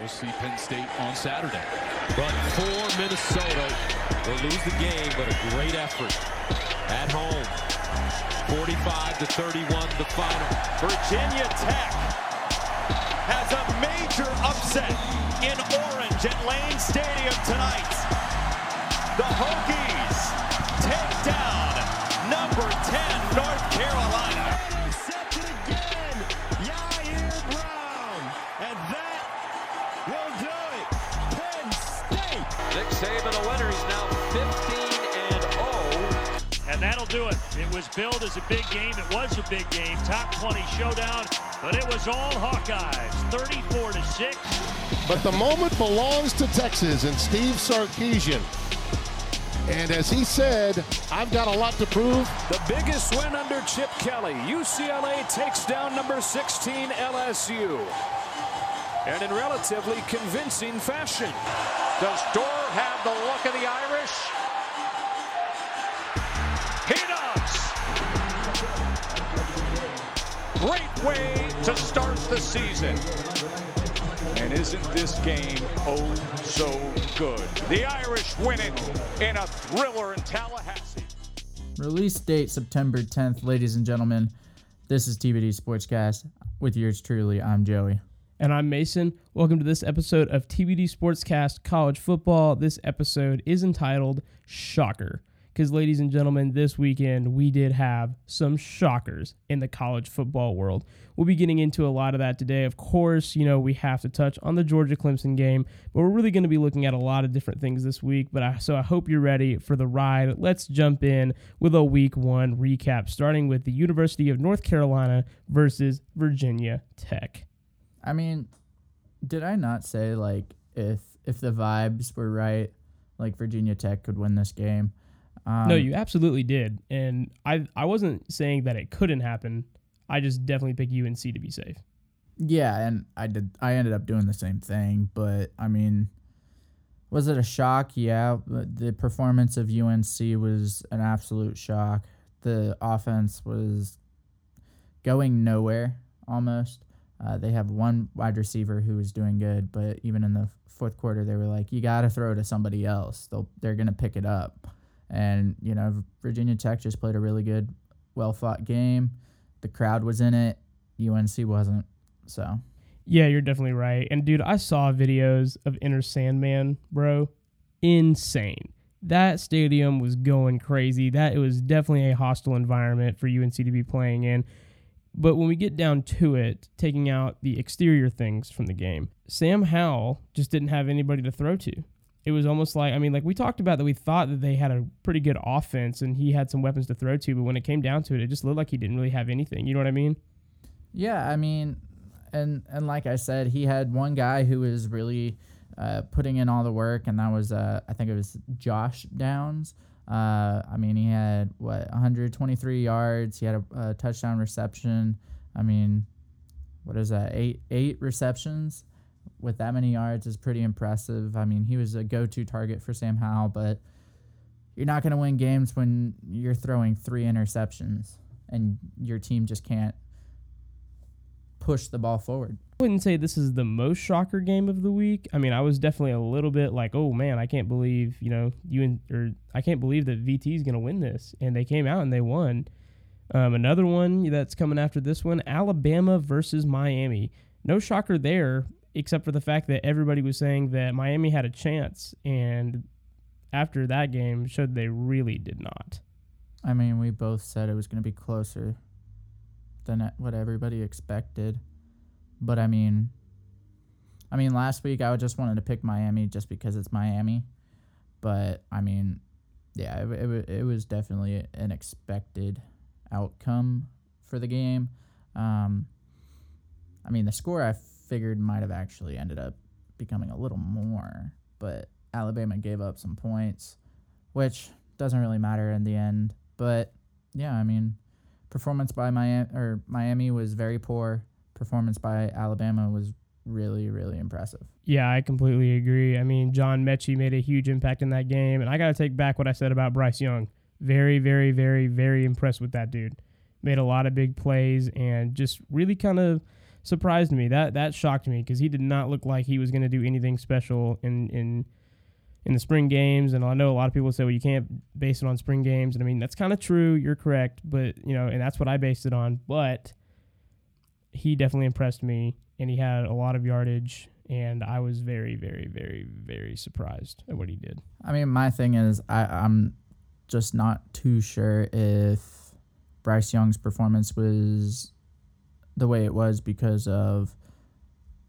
We'll see Penn State on Saturday. But for Minnesota, they'll lose the game, but a great effort at home. 45 to 31, the final. Virginia Tech has a major upset in Orange at Lane Stadium tonight. The Hokies take down number 10 North Carolina. And that'll do it. It was billed as a big game. It was a big game. Top 20 showdown. But it was all Hawkeyes. 34 to 6. But the moment belongs to Texas and Steve Sarkisian. And as he said, I've got a lot to prove. The biggest win under Chip Kelly. UCLA takes down number 16 LSU. And in relatively convincing fashion. Does Dorr have the luck of the Irish? Great way to start the season. And isn't this game oh so good? The Irish winning in a thriller in Tallahassee. Release date September 10th, ladies and gentlemen. This is TBD Sportscast with yours truly. I'm Joey. And I'm Mason. Welcome to this episode of TBD Sportscast College Football. This episode is entitled Shocker. Because, ladies and gentlemen, this weekend we did have some shockers in the college football world. We'll be getting into a lot of that today. Of course, you know, we have to touch on the Georgia Clemson game, but we're really going to be looking at a lot of different things this week. But I, so I hope you're ready for the ride. Let's jump in with a week one recap, starting with the University of North Carolina versus Virginia Tech. I mean, did I not say like if if the vibes were right, like Virginia Tech could win this game? Um, no, you absolutely did, and I I wasn't saying that it couldn't happen. I just definitely picked UNC to be safe. Yeah, and I did. I ended up doing the same thing, but I mean, was it a shock? Yeah, the performance of UNC was an absolute shock. The offense was going nowhere almost. Uh, they have one wide receiver who was doing good, but even in the fourth quarter, they were like, "You got to throw to somebody else. They'll they're gonna pick it up." And you know, Virginia Tech just played a really good, well fought game. The crowd was in it. UNC wasn't. So Yeah, you're definitely right. And dude, I saw videos of Enter Sandman, bro. Insane. That stadium was going crazy. That it was definitely a hostile environment for UNC to be playing in. But when we get down to it, taking out the exterior things from the game, Sam Howell just didn't have anybody to throw to. It was almost like I mean, like we talked about that we thought that they had a pretty good offense and he had some weapons to throw to, but when it came down to it, it just looked like he didn't really have anything. You know what I mean? Yeah, I mean, and and like I said, he had one guy who was really uh, putting in all the work, and that was uh, I think it was Josh Downs. Uh, I mean, he had what 123 yards. He had a, a touchdown reception. I mean, what is that? Eight eight receptions with that many yards is pretty impressive. I mean, he was a go-to target for Sam Howell, but you're not going to win games when you're throwing three interceptions and your team just can't push the ball forward. I wouldn't say this is the most shocker game of the week. I mean, I was definitely a little bit like, oh man, I can't believe you know you and or I can't believe that VT is going to win this, and they came out and they won. Um, another one that's coming after this one, Alabama versus Miami. No shocker there, except for the fact that everybody was saying that Miami had a chance, and after that game showed they really did not. I mean, we both said it was going to be closer than what everybody expected. But I mean, I mean, last week I just wanted to pick Miami just because it's Miami. But I mean, yeah, it, it, it was definitely an expected outcome for the game. Um, I mean, the score I figured might have actually ended up becoming a little more, but Alabama gave up some points, which doesn't really matter in the end. But yeah, I mean, performance by Miami or Miami was very poor. Performance by Alabama was really, really impressive. Yeah, I completely agree. I mean, John Metchie made a huge impact in that game, and I got to take back what I said about Bryce Young. Very, very, very, very impressed with that dude. Made a lot of big plays and just really kind of surprised me. That that shocked me because he did not look like he was going to do anything special in in in the spring games. And I know a lot of people say, well, you can't base it on spring games. And I mean, that's kind of true. You're correct. But, you know, and that's what I based it on. But he definitely impressed me and he had a lot of yardage. And I was very, very, very, very surprised at what he did. I mean, my thing is, I, I'm just not too sure if Bryce Young's performance was the way it was because of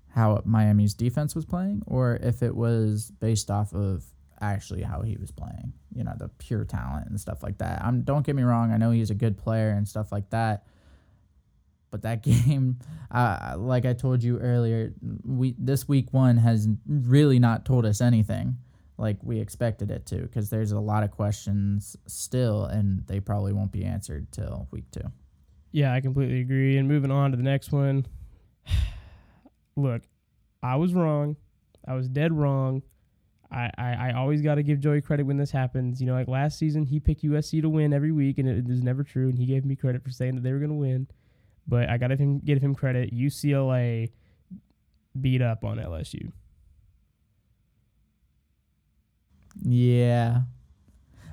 how Miami's defense was playing or if it was based off of actually how he was playing, you know, the pure talent and stuff like that. I'm don't get me wrong, I know he's a good player and stuff like that. But that game, uh, like I told you earlier, we this week one has really not told us anything like we expected it to because there's a lot of questions still and they probably won't be answered till week two. Yeah, I completely agree. And moving on to the next one. look, I was wrong. I was dead wrong. I, I, I always got to give Joey credit when this happens. You know, like last season, he picked USC to win every week, and it, was never true. And he gave me credit for saying that they were going to win. But I got to give him credit. UCLA beat up on LSU. Yeah.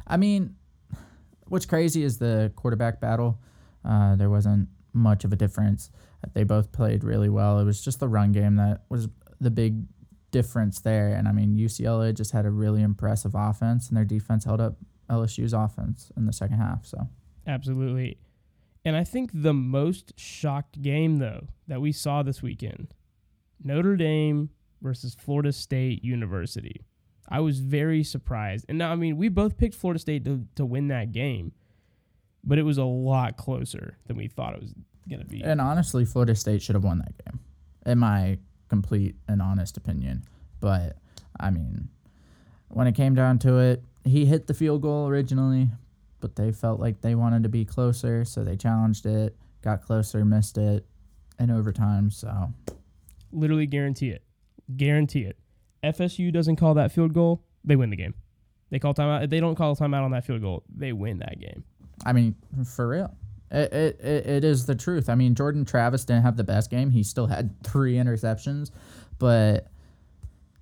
I mean, what's crazy is the quarterback battle. Uh, there wasn't much of a difference. They both played really well. It was just the run game that was the big difference there. And I mean, UCLA just had a really impressive offense, and their defense held up LSU's offense in the second half. So, absolutely. And I think the most shocked game, though, that we saw this weekend Notre Dame versus Florida State University. I was very surprised. And now, I mean, we both picked Florida State to, to win that game, but it was a lot closer than we thought it was going to be. And honestly, Florida State should have won that game, in my complete and honest opinion. But, I mean, when it came down to it, he hit the field goal originally, but they felt like they wanted to be closer, so they challenged it, got closer, missed it in overtime. So, literally guarantee it. Guarantee it. FSU doesn't call that field goal, they win the game. They call timeout. If they don't call timeout on that field goal, they win that game. I mean, for real. It, it, it, is the truth. I mean, Jordan Travis didn't have the best game. He still had three interceptions, but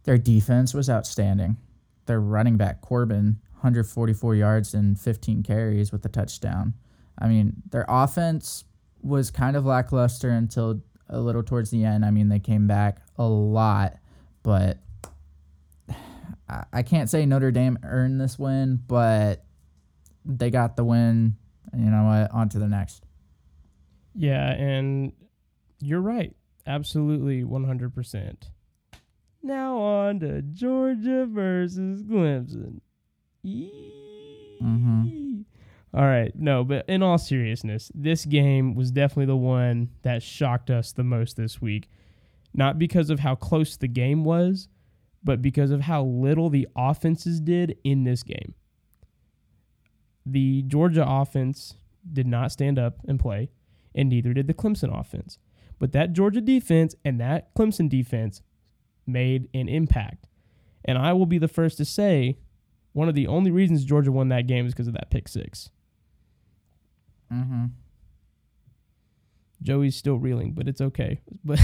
their defense was outstanding. Their running back, Corbin, 144 yards and 15 carries with a touchdown. I mean, their offense was kind of lackluster until a little towards the end. I mean, they came back a lot, but I can't say Notre Dame earned this win, but they got the win. You know what? On to the next. Yeah, and you're right. Absolutely 100%. Now on to Georgia versus Clemson. Mm-hmm. All right. No, but in all seriousness, this game was definitely the one that shocked us the most this week. Not because of how close the game was, but because of how little the offenses did in this game. The Georgia offense did not stand up and play, and neither did the Clemson offense. But that Georgia defense and that Clemson defense made an impact. And I will be the first to say one of the only reasons Georgia won that game is because of that pick six. Mm-hmm. Joey's still reeling, but it's okay. But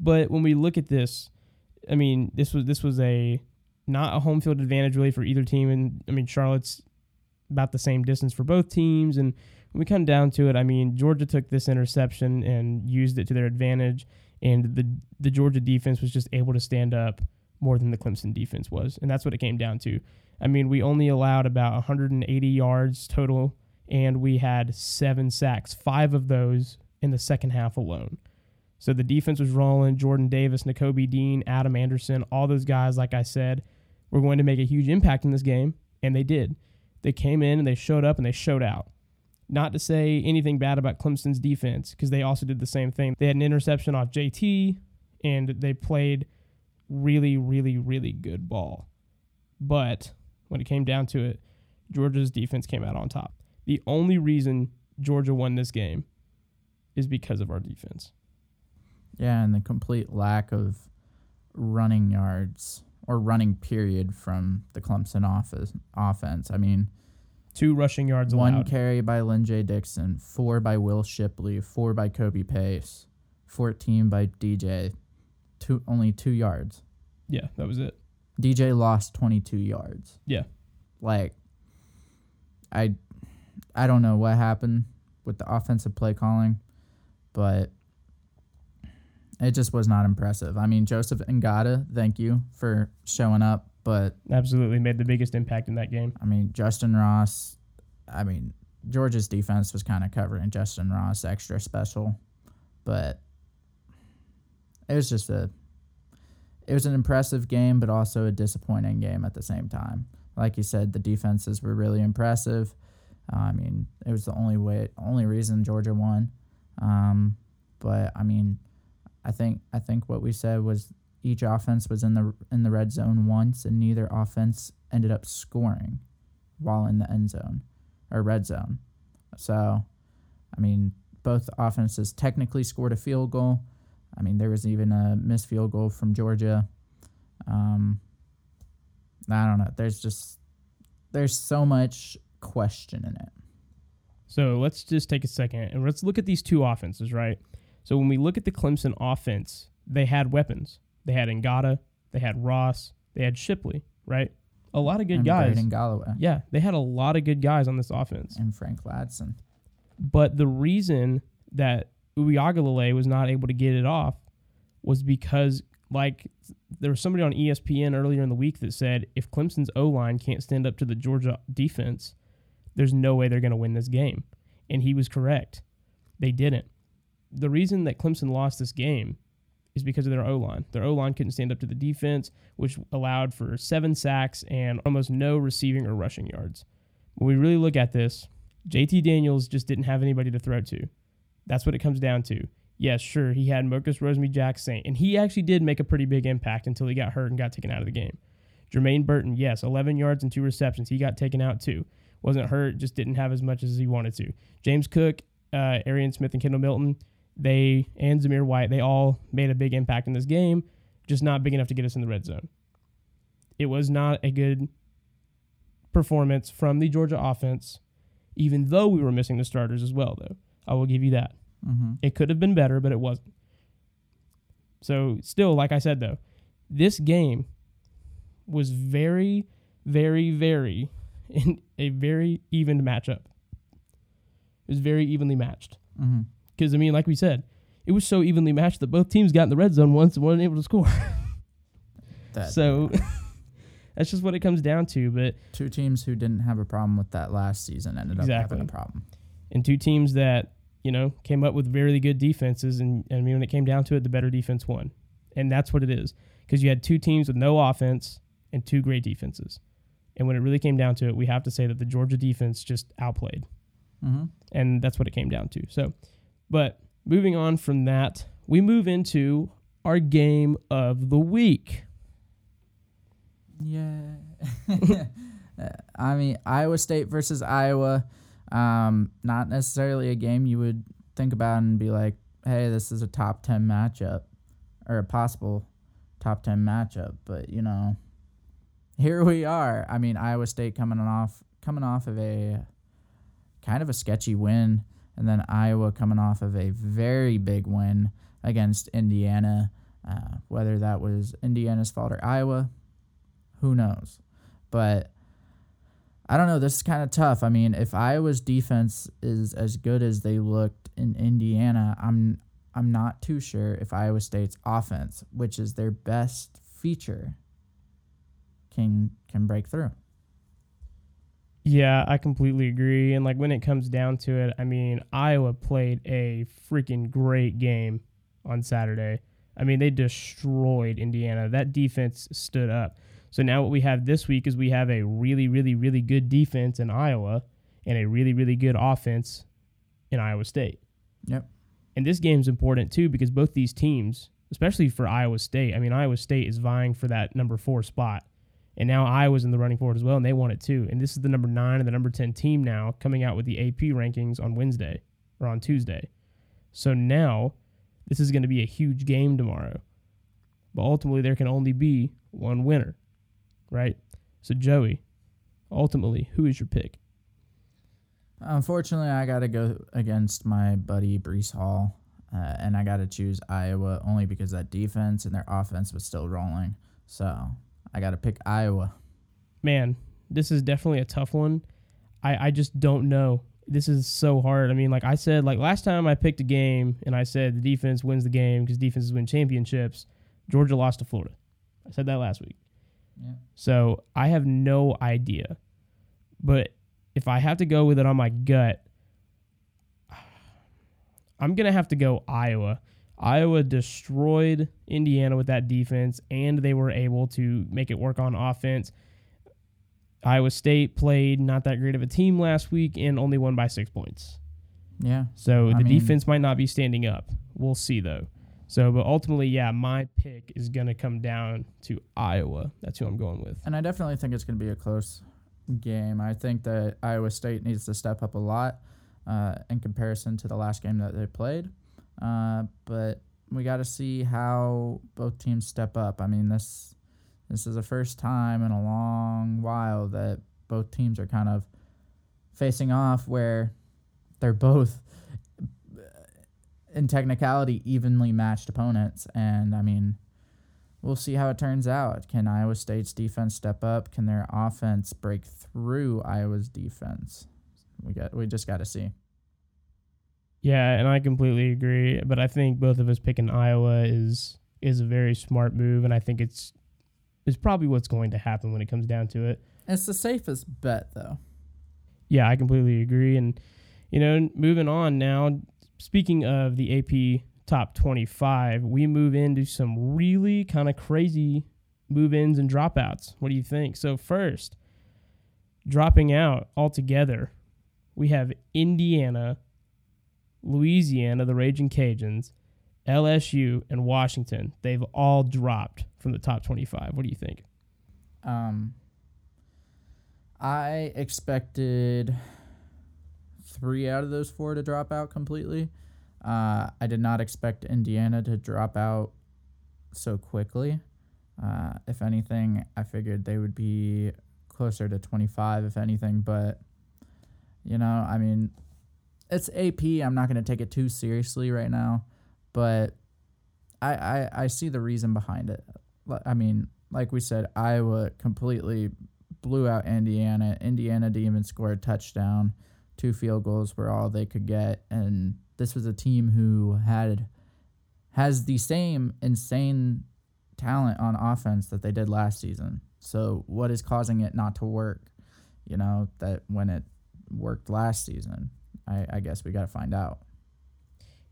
but when we look at this, I mean, this was this was a not a home field advantage really for either team, and I mean Charlotte's about the same distance for both teams, and when we come down to it, I mean Georgia took this interception and used it to their advantage, and the the Georgia defense was just able to stand up more than the Clemson defense was, and that's what it came down to. I mean, we only allowed about 180 yards total, and we had seven sacks, five of those in the second half alone. So the defense was rolling. Jordan Davis, Nakobe Dean, Adam Anderson, all those guys, like I said, were going to make a huge impact in this game, and they did. They came in and they showed up and they showed out. Not to say anything bad about Clemson's defense, because they also did the same thing. They had an interception off JT, and they played really, really, really good ball. But when it came down to it, Georgia's defense came out on top. The only reason Georgia won this game is because of our defense. Yeah, and the complete lack of running yards or running period from the Clemson office, offense. I mean, two rushing yards one allowed. carry by Lyn-J Dixon, four by Will Shipley, four by Kobe Pace, 14 by DJ, two only two yards. Yeah, that was it. DJ lost 22 yards. Yeah. Like, I, I don't know what happened with the offensive play calling, but it just was not impressive. I mean, Joseph Ngata, thank you for showing up, but Absolutely made the biggest impact in that game. I mean, Justin Ross, I mean, Georgia's defense was kind of covering Justin Ross extra special, but it was just a it was an impressive game, but also a disappointing game at the same time. Like you said, the defenses were really impressive. Uh, I mean, it was the only way, only reason Georgia won. Um, but I mean, I think I think what we said was each offense was in the in the red zone once, and neither offense ended up scoring while in the end zone or red zone. So, I mean, both offenses technically scored a field goal. I mean, there was even a missed field goal from Georgia. Um, I don't know. There's just there's so much question in it. So let's just take a second and let's look at these two offenses, right? So when we look at the Clemson offense, they had weapons. They had Ngata, they had Ross, they had Shipley, right? A lot of good and guys. Braden Galloway Yeah, they had a lot of good guys on this offense. and Frank Ladson. But the reason that Uiagalelei was not able to get it off was because, like, there was somebody on ESPN earlier in the week that said if Clemson's O line can't stand up to the Georgia defense, there's no way they're going to win this game. And he was correct. They didn't. The reason that Clemson lost this game is because of their O line. Their O line couldn't stand up to the defense, which allowed for seven sacks and almost no receiving or rushing yards. When we really look at this, JT Daniels just didn't have anybody to throw to. That's what it comes down to. Yes, sure, he had Marcus Rosemy-Jacksaint, and he actually did make a pretty big impact until he got hurt and got taken out of the game. Jermaine Burton, yes, 11 yards and two receptions. He got taken out too. Wasn't hurt, just didn't have as much as he wanted to. James Cook, uh, Arian Smith, and Kendall Milton, they and Zamir White, they all made a big impact in this game, just not big enough to get us in the red zone. It was not a good performance from the Georgia offense, even though we were missing the starters as well, though. I will give you that. Mm-hmm. It could have been better, but it wasn't. So, still, like I said, though, this game was very, very, very in a very even matchup. It was very evenly matched. Mm-hmm. Because, I mean, like we said, it was so evenly matched that both teams got in the red zone once and weren't able to score. That so, that's just what it comes down to. But two teams who didn't have a problem with that last season ended up having a problem. and two teams that you know came up with really good defenses, and, and I mean when it came down to it, the better defense won, and that's what it is because you had two teams with no offense and two great defenses, and when it really came down to it, we have to say that the Georgia defense just outplayed, Mm-hmm. and that's what it came down to. So, but moving on from that, we move into our game of the week. Yeah. I mean, Iowa State versus Iowa. Um, not necessarily a game you would think about and be like, hey, this is a top 10 matchup or a possible top 10 matchup. But, you know, here we are. I mean, Iowa State coming off coming off of a kind of a sketchy win and then Iowa coming off of a very big win against Indiana. Uh, whether that was Indiana's fault or Iowa, who knows? But I don't know. This is kind of tough. I mean, if Iowa's defense is as good as they looked in Indiana, I'm I'm not too sure if Iowa State's offense, which is their best feature, can can break through. Yeah, I completely agree. And like when it comes down to it, I mean, Iowa played a freaking great game on Saturday. I mean, they destroyed Indiana. That defense stood up. So now what we have this week is we have a really, really, really good defense in Iowa and a really, really good offense in Iowa State. Yep. And this game's important too because both these teams, especially for Iowa State, I mean, Iowa State is vying for that number four spot. And now Iowa's in the running for it as well, and they want it too. And this is the number nine and the number 10 team now coming out with the AP rankings on Wednesday or on Tuesday. So now this is going to be a huge game tomorrow. But ultimately, there can only be one winner, right? So, Joey, ultimately, who is your pick? Unfortunately, I got to go against my buddy Breece Hall. uh, and I got to choose Iowa only because that defense and their offense was still rolling. So I got to pick Iowa. Man, this is definitely a tough one. I, I just don't know. This is so hard. I mean, like I said, like last time I picked a game and I said the defense wins the game because defenses win championships. Georgia lost to Florida. I said that last week. Yeah. So I have no idea. But if I have to go with it on my gut, I'm going to have to go Iowa. Iowa destroyed Indiana with that defense, and they were able to make it work on offense. Iowa State played not that great of a team last week and only won by six points. Yeah. So I the mean- defense might not be standing up. We'll see though. So, but ultimately, yeah, my pick is going to come down to Iowa. That's who I'm going with. And I definitely think it's going to be a close game. I think that Iowa State needs to step up a lot uh, in comparison to the last game that they played. Uh, but we got to see how both teams step up. I mean, this this is the first time in a long while that both teams are kind of facing off where they're both in technicality evenly matched opponents and I mean we'll see how it turns out. Can Iowa State's defense step up? Can their offense break through Iowa's defense? We got we just got to see. Yeah, and I completely agree. But I think both of us picking Iowa is is a very smart move, and I think it's is probably what's going to happen when it comes down to it. It's the safest bet though. Yeah, I completely agree. And you know, moving on now. Speaking of the AP top twenty-five, we move into some really kind of crazy move-ins and dropouts. What do you think? So first, dropping out altogether, we have Indiana, Louisiana, the Raging Cajuns, LSU, and Washington. They've all dropped from the top twenty-five. What do you think? Um I expected 3 out of those 4 to drop out completely. Uh, I did not expect Indiana to drop out so quickly. Uh, if anything, I figured they would be closer to 25, if anything. But, you know, I mean, it's AP. I'm not going to take it too seriously right now. But I, I, I see the reason behind it. I mean, like we said, Iowa completely blew out Indiana. Indiana didn't even score a touchdown. Two field goals were all they could get. And this was a team who had has the same insane talent on offense that they did last season. So what is causing it not to work? You know, that when it worked last season, I, I guess we got to find out.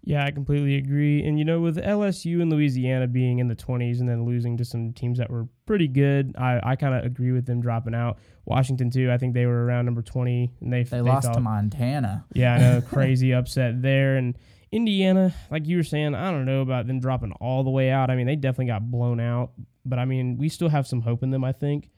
Yeah, I completely agree. And you know, with LSU and Louisiana being in the 20s and then losing to some teams that were pretty good, I, I kind of agree with them dropping out. Washington too. I think they were around number 20 and they They, lost to Montana. Yeah, I know, crazy upset there. And Indiana, like you were saying, I don't know about them dropping all the way out. I mean, they definitely got blown out, but I mean, we still have some hope in them. I think.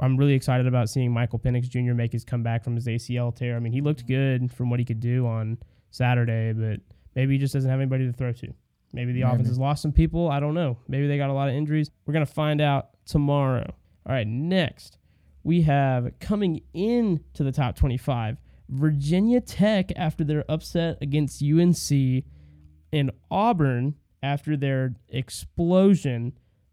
I'm really excited about seeing Michael Penix Jr. make his comeback from his ACL tear. I mean, he looked mm-hmm. good from what he could do on Saturday, but maybe he just doesn't have anybody to throw to. Maybe the offense has lost some people. I don't know. Maybe they got a lot of injuries. We're gonna find out tomorrow. All right, next we have coming in to the top 25 Virginia Tech after their upset against UNC and Auburn after their explosion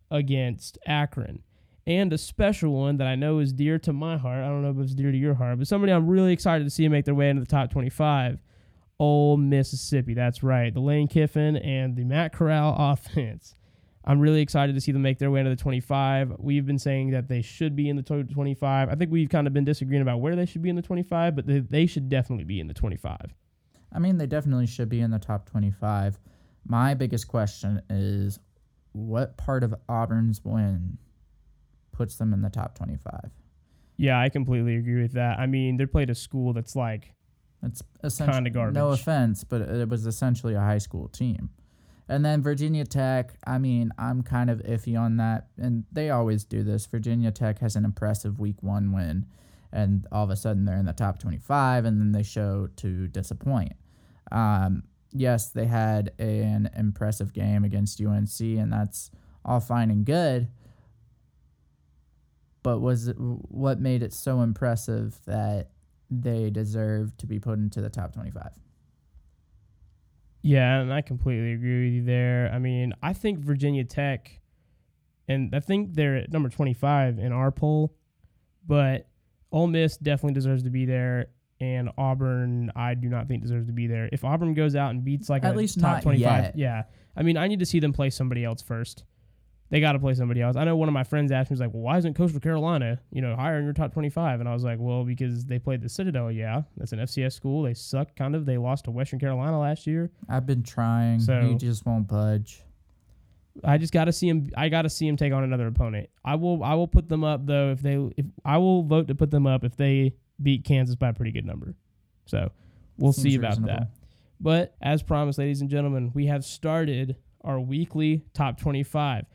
against Akron. And a special one that I know is dear to my heart. I don't know if it's dear to your heart, but somebody I'm really excited to see make their way into the top 25. Ole Mississippi. That's right. The Lane Kiffin and the Matt Corral offense. I'm really excited to see them make their way into the 25. We've been saying that they should be in the to- 25. I think we've kind of been disagreeing about where they should be in the 25, but they, they should definitely be in the 25. I mean, they definitely should be in the top 25. My biggest question is what part of Auburn's win puts them in the top 25? Yeah, I completely agree with that. I mean, they played a school that's like, It's essentially Kinda garbage. No offense, but it was essentially a high school team. And then Virginia Tech, I mean, I'm kind of iffy on that, and they always do this. Virginia Tech has an impressive week one win, and all of a sudden they're in the top 25, and then they show to disappoint. Um, yes, they had an impressive game against UNC, and that's all fine and good. But was what made it so impressive that they deserve to be put into the top 25? Yeah, and I completely agree with you there. I mean, I think Virginia Tech, and I think they're at number 25 in our poll, but Ole Miss definitely deserves to be there, and Auburn, I do not think deserves to be there. If Auburn goes out and beats like At a least top 25, yet. yeah. I mean, I need to see them play somebody else first. They got to play somebody else. I know one of my friends asked me, he's like, well, why isn't Coastal Carolina, you know, higher in your top 25? And I was like, well, because they played the Citadel. Yeah, that's an FCS school. They suck, kind of. They lost to Western Carolina last year. I've been trying. So- he just won't budge. I just got to see him. I got to see him take on another opponent. I will. I will put them up though if they. If I will vote to put them up if they beat Kansas by a pretty good number. So we'll see about reasonable. that. But as promised, ladies and gentlemen, we have started our weekly top 25.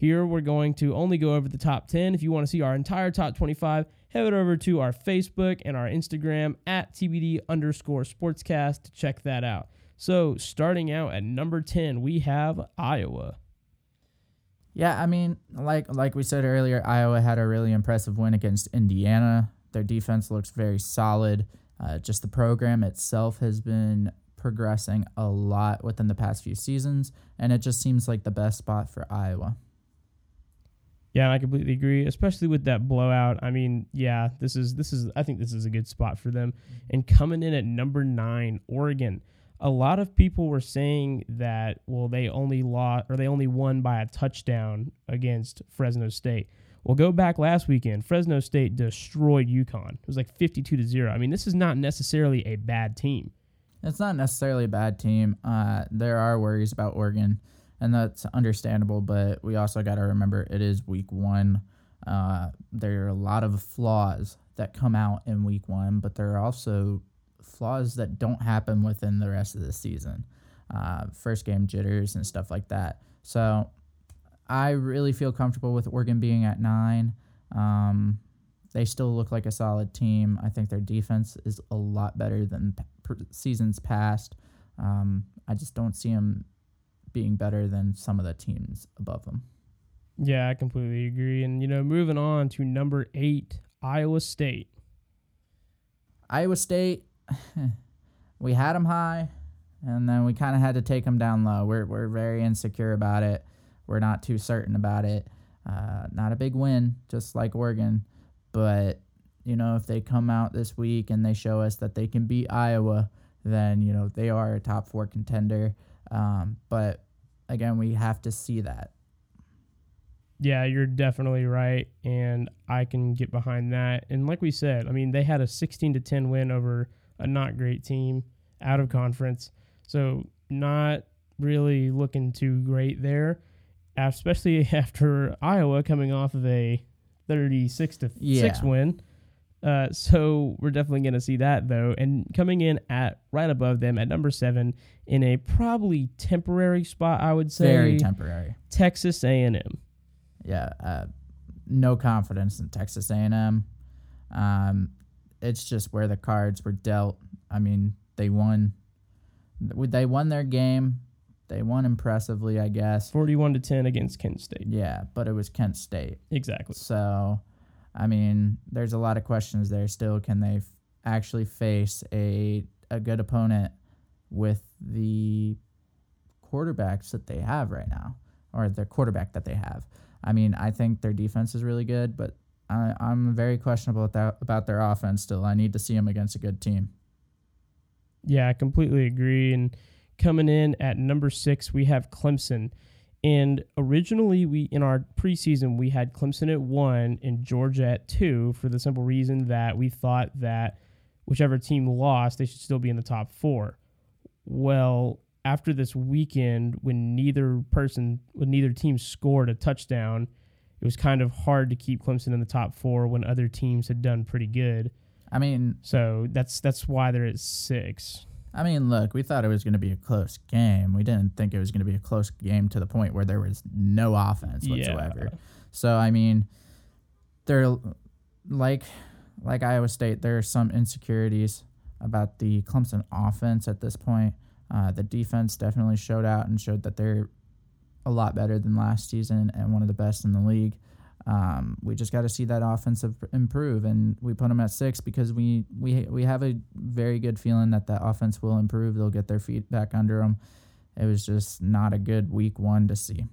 Here we're going to only go over the top 10. If you want to see our entire top 25, head over to our Facebook and our Instagram at TBD underscore sportscast to check that out. So starting out at number 10, we have Iowa. Yeah, I mean, like like we said earlier, Iowa had a really impressive win against Indiana. Their defense looks very solid. Uh, just the program itself has been progressing a lot within the past few seasons, and it just seems like the best spot for Iowa. Yeah, and I completely agree, especially with that blowout. I mean, yeah, this is this is I think this is a good spot for them. And coming in at number 9, Oregon. A lot of people were saying that well, they only lost or they only won by a touchdown against Fresno State. Well, go back last weekend. Fresno State destroyed UConn. It was like 52 to 0. I mean, this is not necessarily a bad team. It's not necessarily a bad team. Uh, there are worries about Oregon, and that's understandable. But we also got to remember it is week one. Uh, there are a lot of flaws that come out in week one, but there are also flaws that don't happen within the rest of the season. Uh, first game jitters and stuff like that. So I really feel comfortable with Oregon being at nine. Um, they still look like a solid team. I think their defense is a lot better than seasons past. Um, I just don't see them being better than some of the teams above them. Yeah, I completely agree. And you know, moving on to number 8, Iowa State. Iowa State, we had them high, and then we kind of had to take them down low. We're we're very insecure about it. We're not too certain about it. Uh, not a big win, just like Oregon, but you know if they come out this week and they show us that they can beat Iowa, then you know they are a top four contender. Um, but again, we have to see that. Yeah, you're definitely right, and I can get behind that. And like we said, I mean, they had a 16 to 10 win over a not great team out of conference, so not really looking too great there, especially after Iowa coming off of a 36 to Yeah. six win. Uh, so we're definitely going to see that though, and coming in at right above them at number seven in a probably temporary spot, I would say. Very temporary. Texas A&M. yeah, uh, no confidence in Texas A&M. Um, it's just where the cards were dealt. I mean, they won. They won their game. They won impressively, I guess. 41 to 10 against Kent State. Yeah, but it was Kent State. Exactly. So, I mean, there's a lot of questions there still. Can they f- actually face a a good opponent with the quarterbacks that they have right now, or the quarterback that they have? I mean, I think their defense is really good, but I, I'm very questionable about, that, about their offense still. I need to see them against a good team. Yeah, I completely agree. And coming in at number six, we have Clemson. And originally, we in our preseason we had Clemson at one and Georgia at two for the simple reason that we thought that whichever team lost, they should still be in the top four. Well, after this weekend, when neither person, when neither team scored a touchdown, it was kind of hard to keep Clemson in the top four when other teams had done pretty good. I mean, So that's that's why they're at six. I mean, look, we thought it was going to be a close game. We didn't think it was going to be a close game to the point where there was no offense whatsoever. Yeah. So I mean, there, like, like Iowa State, there are some insecurities about the Clemson offense at this point. Uh, the defense definitely showed out and showed that they're a lot better than last season and one of the best in the league. Um, we just got to see that offensive improve, and we put them at six because we we we have a very good feeling that that offense will improve. They'll get their feet back under them. It was just not a good week one to see.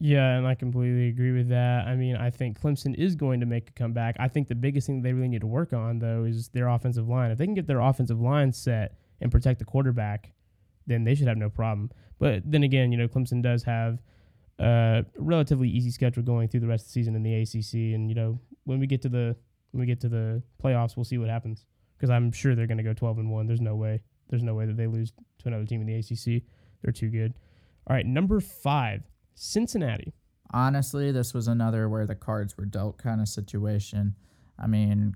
Yeah, and I completely agree with that. I mean, I think Clemson is going to make a comeback. I think the biggest thing they really need to work on, though, is their offensive line. If they can get their offensive line set and protect the quarterback, then they should have no problem. But then again, you know, Clemson does have a relatively easy schedule going through the rest of the season in the ACC, and you know, when we get to the when we get to the playoffs, we'll see what happens. Because I'm sure they're going to go 12 and one. There's no way. There's no way that they lose to another team in the ACC. They're too good. All right, number five. Cincinnati. Honestly, this was another where the cards were dealt kind of situation. I mean,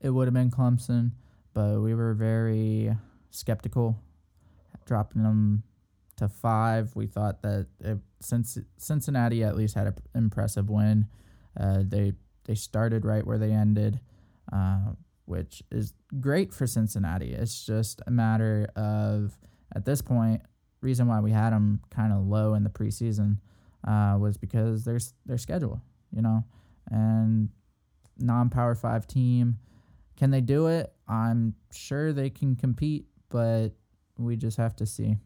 it would have been Clemson, but we were very skeptical dropping them to five. We thought that it, since Cincinnati at least had an impressive win, uh, they they started right where they ended, uh, which is great for Cincinnati. It's just a matter of at this point reason why we had them kind of low in the preseason uh, was because their their schedule, you know, and non-power five team. Can they do it? I'm sure they can compete, but we just have to see.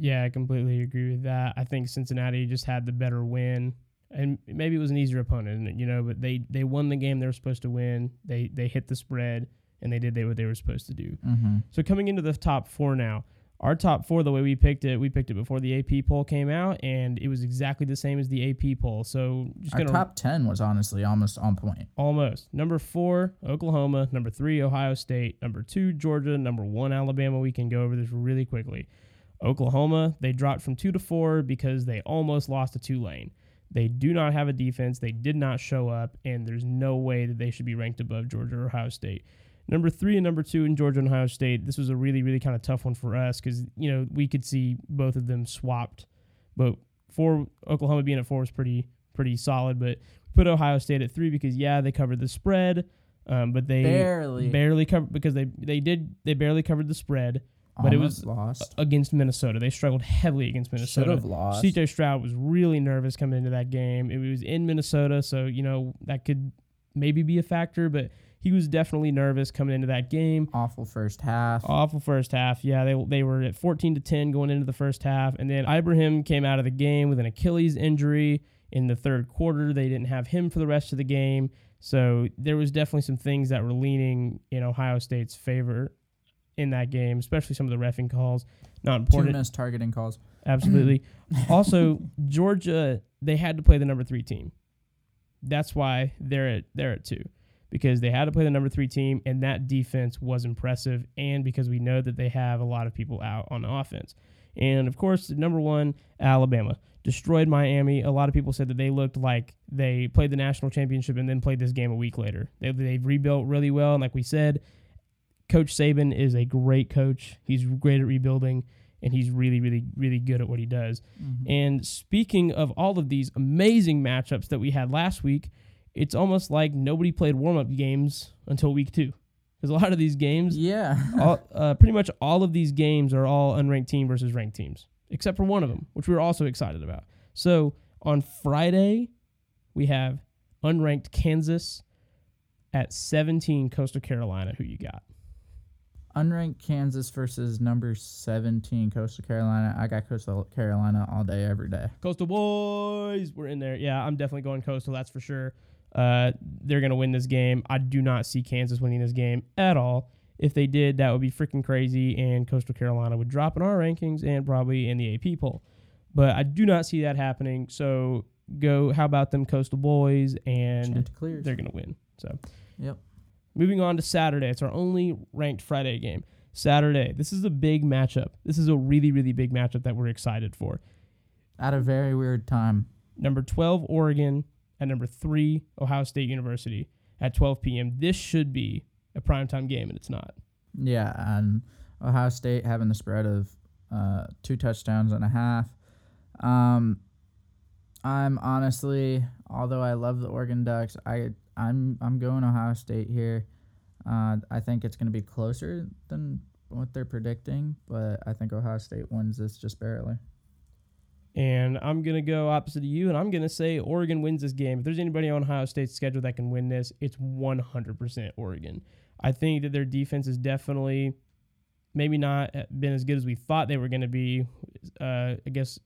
Yeah, I completely agree with that. I think Cincinnati just had the better win, and maybe it was an easier opponent, you know. But they they won the game they were supposed to win. They they hit the spread, and they did they what they were supposed to do. Mm-hmm. So coming into the top four now, our top four, the way we picked it, we picked it before the AP poll came out, and it was exactly the same as the AP poll. So just Our gonna top ten was honestly almost on point. almost number four, Oklahoma. Number three, Ohio State. Number two, Georgia. Number one, Alabama. We can go over this really quickly. Oklahoma, they dropped from two to four because they almost lost to Tulane. They do not have a defense. They did not show up, and there's no way that they should be ranked above Georgia or Ohio State. Number three and number two in Georgia and Ohio State. This was a really, really kind of tough one for us because you know we could see both of them swapped, but for Oklahoma being at four was pretty pretty solid. But put Ohio State at three because yeah they covered the spread, um, but they Barely. barely covered because they they did they barely covered the spread. But it was lost. against Minnesota. They struggled heavily against Minnesota. Should've lost. CJ Stroud was really nervous coming into that game. It was in Minnesota, so you know that could maybe be a factor, but he was definitely nervous coming into that game. Awful first half. Awful first half. Yeah, they they were at 14 to 10 going into the first half, and then Ibrahim came out of the game with an Achilles injury in the third quarter. They didn't have him for the rest of the game, so there was definitely some things that were leaning in Ohio State's favor in that game, especially some of the refing calls. Not important. Two missed targeting calls. Absolutely. also, Georgia, they had to play the number three team. That's why they're at they're at two. Because they had to play the number three team and that defense was impressive and because we know that they have a lot of people out on offense. And of course, number one, Alabama. Destroyed Miami. A lot of people said that they looked like they played the national championship and then played this game a week later. They, they've rebuilt really well. And like we said, Coach Saban is a great coach. He's great at rebuilding, and he's really, really, really good at what he does. And speaking of all of these amazing matchups that we had last week, it's almost like nobody played warm up games until week two. Because a lot of these games, Yeah. all, uh, pretty much all of these games are all unranked team versus ranked teams, except for one of them, which we were also excited about. So on Friday, we have unranked Kansas at 17 Coastal Carolina. Who you got? Unranked Kansas versus number 17 Coastal Carolina. I got Coastal Carolina all day, every day. Coastal boys, we're in there. Yeah, I'm definitely going Coastal. That's for sure. Uh, they're gonna win this game. I do not see Kansas winning this game at all. If they did, that would be freaking crazy, and Coastal Carolina would drop in our rankings and probably in the AP poll. But I do not see that happening. So go. How about them Coastal boys? And Chanticleers. they're gonna win. So Yep. Moving on to Saturday. It's our only ranked Friday game. Saturday. This is a big matchup. This is a really, really big matchup that we're excited for. At a very weird time. number 12 Oregon and number 3 Ohio State University at 12 p.m. This should be a primetime game and it's not. Yeah, and Ohio State having the spread of uh, two touchdowns and a half. Um, I'm honestly, although I love the Oregon Ducks, I I'm I'm going Ohio State here. Uh, I think it's going to be closer than what they're predicting, but I think Ohio State wins this just barely. And I'm going to go opposite of you, and I'm going to say Oregon wins this game. If there's anybody on Ohio State's schedule that can win this, it's 100% Oregon. I think that their defense is definitely maybe not been as good as we thought they were going to be. Uh, I guess,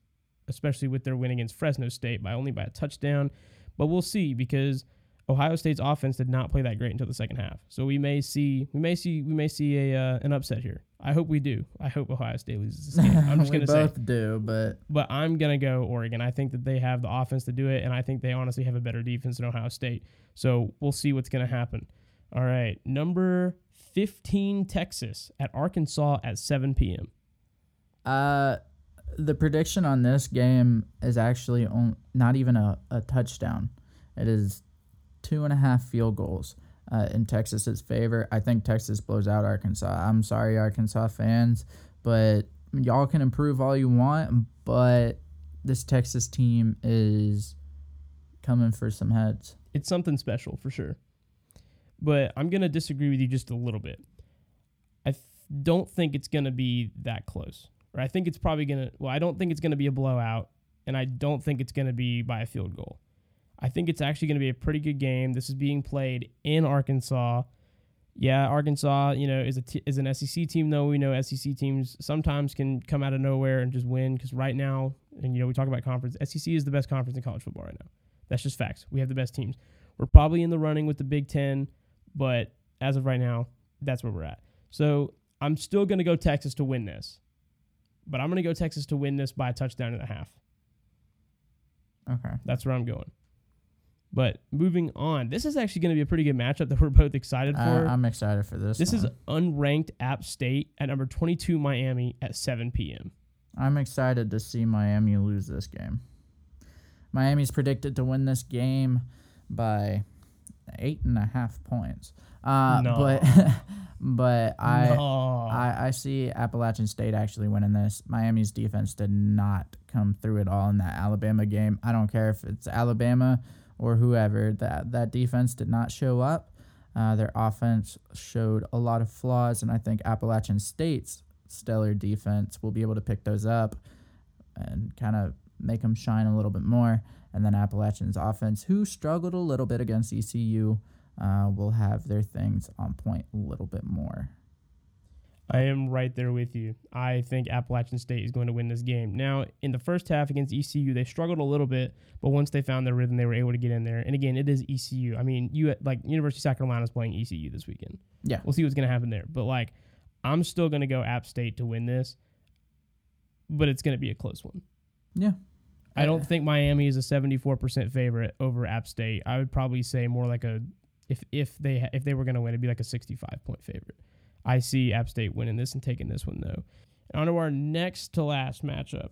especially with their win against Fresno State by only by a touchdown. But we'll see because Ohio State's offense did not play that great until the second half. So we may see we may see we may see a uh, an upset here. I hope we do. I hope Ohio State loses this game. I'm just gonna say, both do, but but I'm gonna go Oregon. I think that they have the offense to do it, and I think they honestly have a better defense than Ohio State. So we'll see what's gonna happen. All right, number 15, Texas at Arkansas at 7 p.m. uh, the prediction on this game is actually on, not even a, a touchdown. It is two and a half field goals uh, in Texas's favor. I think Texas blows out Arkansas. I'm sorry, Arkansas fans, but y'all can improve all you want, but this Texas team is coming for some heads. It's something special for sure. But I'm going to disagree with you just a little bit. I don't think it's going to be that close. Or I think it's probably going to, well, I don't think it's going to be a blowout, and I don't think it's going to be by a field goal. I think it's actually going to be a pretty good game. This is being played in Arkansas. Yeah, Arkansas, you know, is a t- is an SEC team though. We know SEC teams sometimes can come out of nowhere and just win because right now, and you know, we talk about conference. SEC is the best conference in college football right now. That's just facts. We have the best teams. We're probably in the running with the Big Ten, but as of right now, that's where we're at. So I'm still going to go Texas to win this, but I'm going to go Texas to win this by a touchdown and a half. Okay. That's where I'm going. But moving on, this is actually going to be a pretty good matchup that we're both excited I, for. I'm excited for this. this is unranked App State at number 22 Miami at 7 p.m. I'm excited to see Miami lose this game. Miami's predicted to win this game by eight and a half points. Uh, No. But but I, No. I I see Appalachian State actually winning this. Miami's defense did not come through at all in that Alabama game. I don't care if it's Alabama or whoever. That that defense did not show up. Uh, their offense showed a lot of flaws, and I think Appalachian State's stellar defense will be able to pick those up and kind of make them shine a little bit more. And then Appalachian's offense, who struggled a little bit against ECU, uh, will have their things on point a little bit more. I am right there with you. I think Appalachian State is going to win this game. Now, in the first half against ECU, they struggled a little bit, but once they found their rhythm, they were able to get in there. And again, it is ECU. I mean, you like University of South Carolina is playing ECU this weekend. Yeah. We'll see what's going to happen there. But like, I'm still going to go App State to win this, but it's going to be a close one. Yeah. I don't think Miami is a 74% favorite over App State. I would probably say more like a if if they if they were going to win, it'd be like a 65 point favorite. I see App State winning this and taking this one though. And on to our next to last matchup.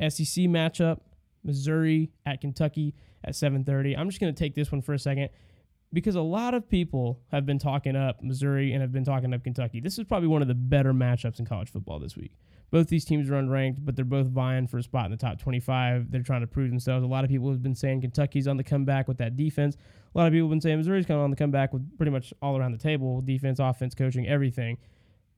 SEC matchup, Missouri at Kentucky at 7:30. I'm just going to take this one for a second because a lot of people have been talking up Missouri and have been talking up Kentucky. This is probably one of the better matchups in college football this week. Both these teams are unranked, but they're both vying for a spot in the top 25. They're trying to prove themselves. A lot of people have been saying Kentucky's on the comeback with that defense. A lot of people have been saying Missouri's coming on the comeback with pretty much all around the table defense, offense, coaching, everything.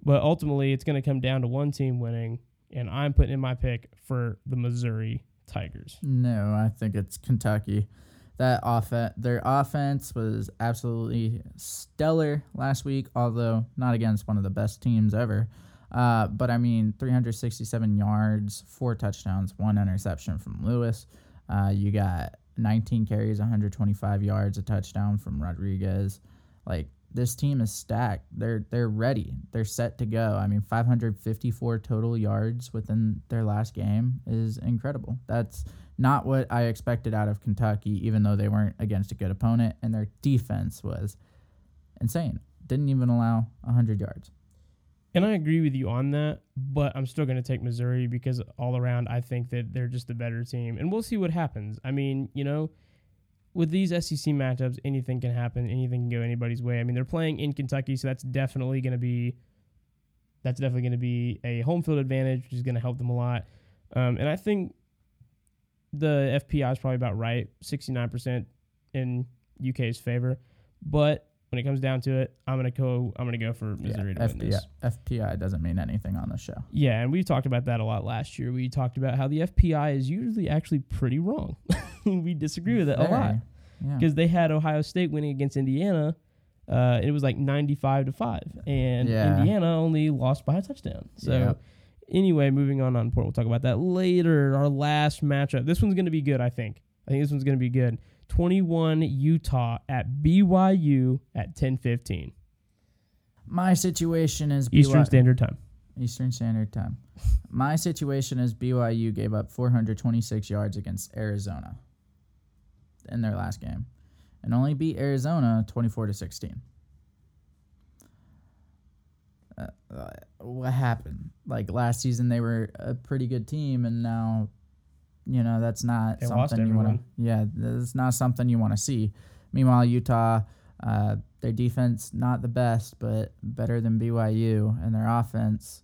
But ultimately, it's going to come down to one team winning, and I'm putting in my pick for the Missouri Tigers. No, I think it's Kentucky. That offense, their offense was absolutely stellar last week, although not against one of the best teams ever. Uh, but I mean, 367 yards, four touchdowns, one interception from Levis. Uh, you got 19 carries, 125 yards, a touchdown from Rodriguez. Like this team is stacked. They're they're ready. They're set to go. I mean, 554 total yards within their last game is incredible. That's not what I expected out of Kentucky, even though they weren't against a good opponent, and their defense was insane. Didn't even allow 100 yards. And I agree with you on that, but I'm still going to take Missouri because all around I think that they're just a better team. And we'll see what happens. I mean, you know, with these SEC matchups, anything can happen, anything can go anybody's way. I mean, they're playing in Kentucky, so that's definitely going to be that's definitely going to be a home field advantage, which is going to help them a lot. Um, and I think the FPI is probably about right, 69% in UK's favor. But when it comes down to it, I'm gonna go. I'm gonna go for Missouri to win FPI, this. FPI doesn't mean anything on the show. Yeah, and we talked about that a lot last year. We talked about how the FPI is usually actually pretty wrong. we disagree with it a lot Very, Yeah. because they had Ohio State winning against Indiana. Uh, it was like 95 to five, and Yeah. Indiana only lost by a touchdown. So. Anyway, moving on on port, we'll talk about that later. Our last matchup. This one's going to be good, I think. I think this one's going to be good. 21 Utah at BYU at 10:15 My situation is Eastern BY Standard Time. Eastern Standard Time. My situation is BYU gave up 426 yards against Arizona in their last game, and only beat Arizona 24 to 16. Uh, uh, what happened? Like last season, they were a pretty good team, and now, you know, that's not They something you want to. Yeah, that's not something you want to see. Meanwhile, Utah, uh, their defense not the best, but better than BYU, and their offense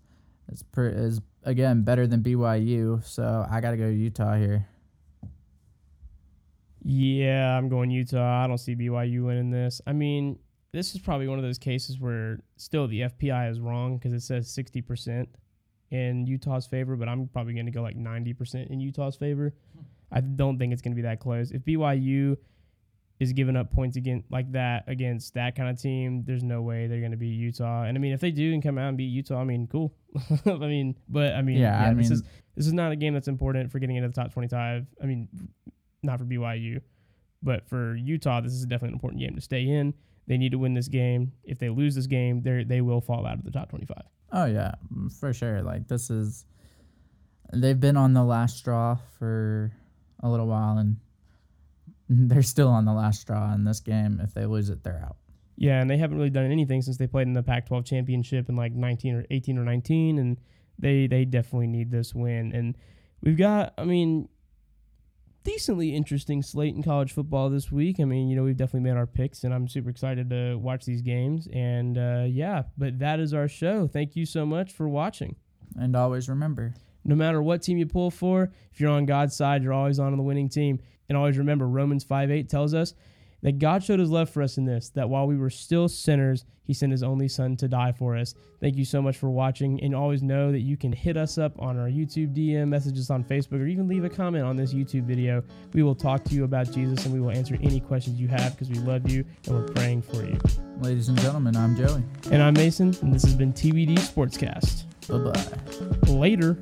is per, is again better than BYU. So I got to go Utah here. Yeah, I'm going Utah. I don't see BYU winning this. I mean, this is probably one of those cases where still the FPI is wrong because it says 60% in Utah's favor, but I'm probably going to go like 90% in Utah's favor. I don't think it's going to be that close. If BYU is giving up points again like that against that kind of team, there's no way they're going to beat Utah. And I mean, if they do and come out and beat Utah, I mean, cool. I mean, but I mean, Yeah, yeah, I this mean- is this is not a game that's important for getting into the top 25. I mean, not for BYU, but for Utah, this is definitely an important game to stay in. They need to win this game. If they lose this game, they they will fall out of the top 25. Oh yeah, mm, for sure. Like this is, they've been on the last straw for a little while, and they're still on the last straw in this game. If they lose it, they're out. Yeah, and they haven't really done anything since they played in the Pac-12 championship in like 19 or 18 or 19, and they they definitely need this win. And we've got, I mean, decently interesting slate in college football this week. I mean, you know, we've definitely made our picks, and I'm super excited to watch these games. And uh, yeah, but that is our show. Thank you so much for watching. And always remember, no matter what team you pull for, if you're on God's side, you're always on the winning team. And always remember, Romans 5 8 tells us that God showed his love for us in this, that while we were still sinners, he sent his only son to die for us. Thank you so much for watching. And always know that you can hit us up on our YouTube DM, messages on Facebook, or even leave a comment on this YouTube video. We will talk to you about Jesus and we will answer any questions you have because we love you and we're praying for you. ladies and gentlemen, I'm Joey. And I'm Mason, and this has been TBD Sportscast. Bye bye. Later.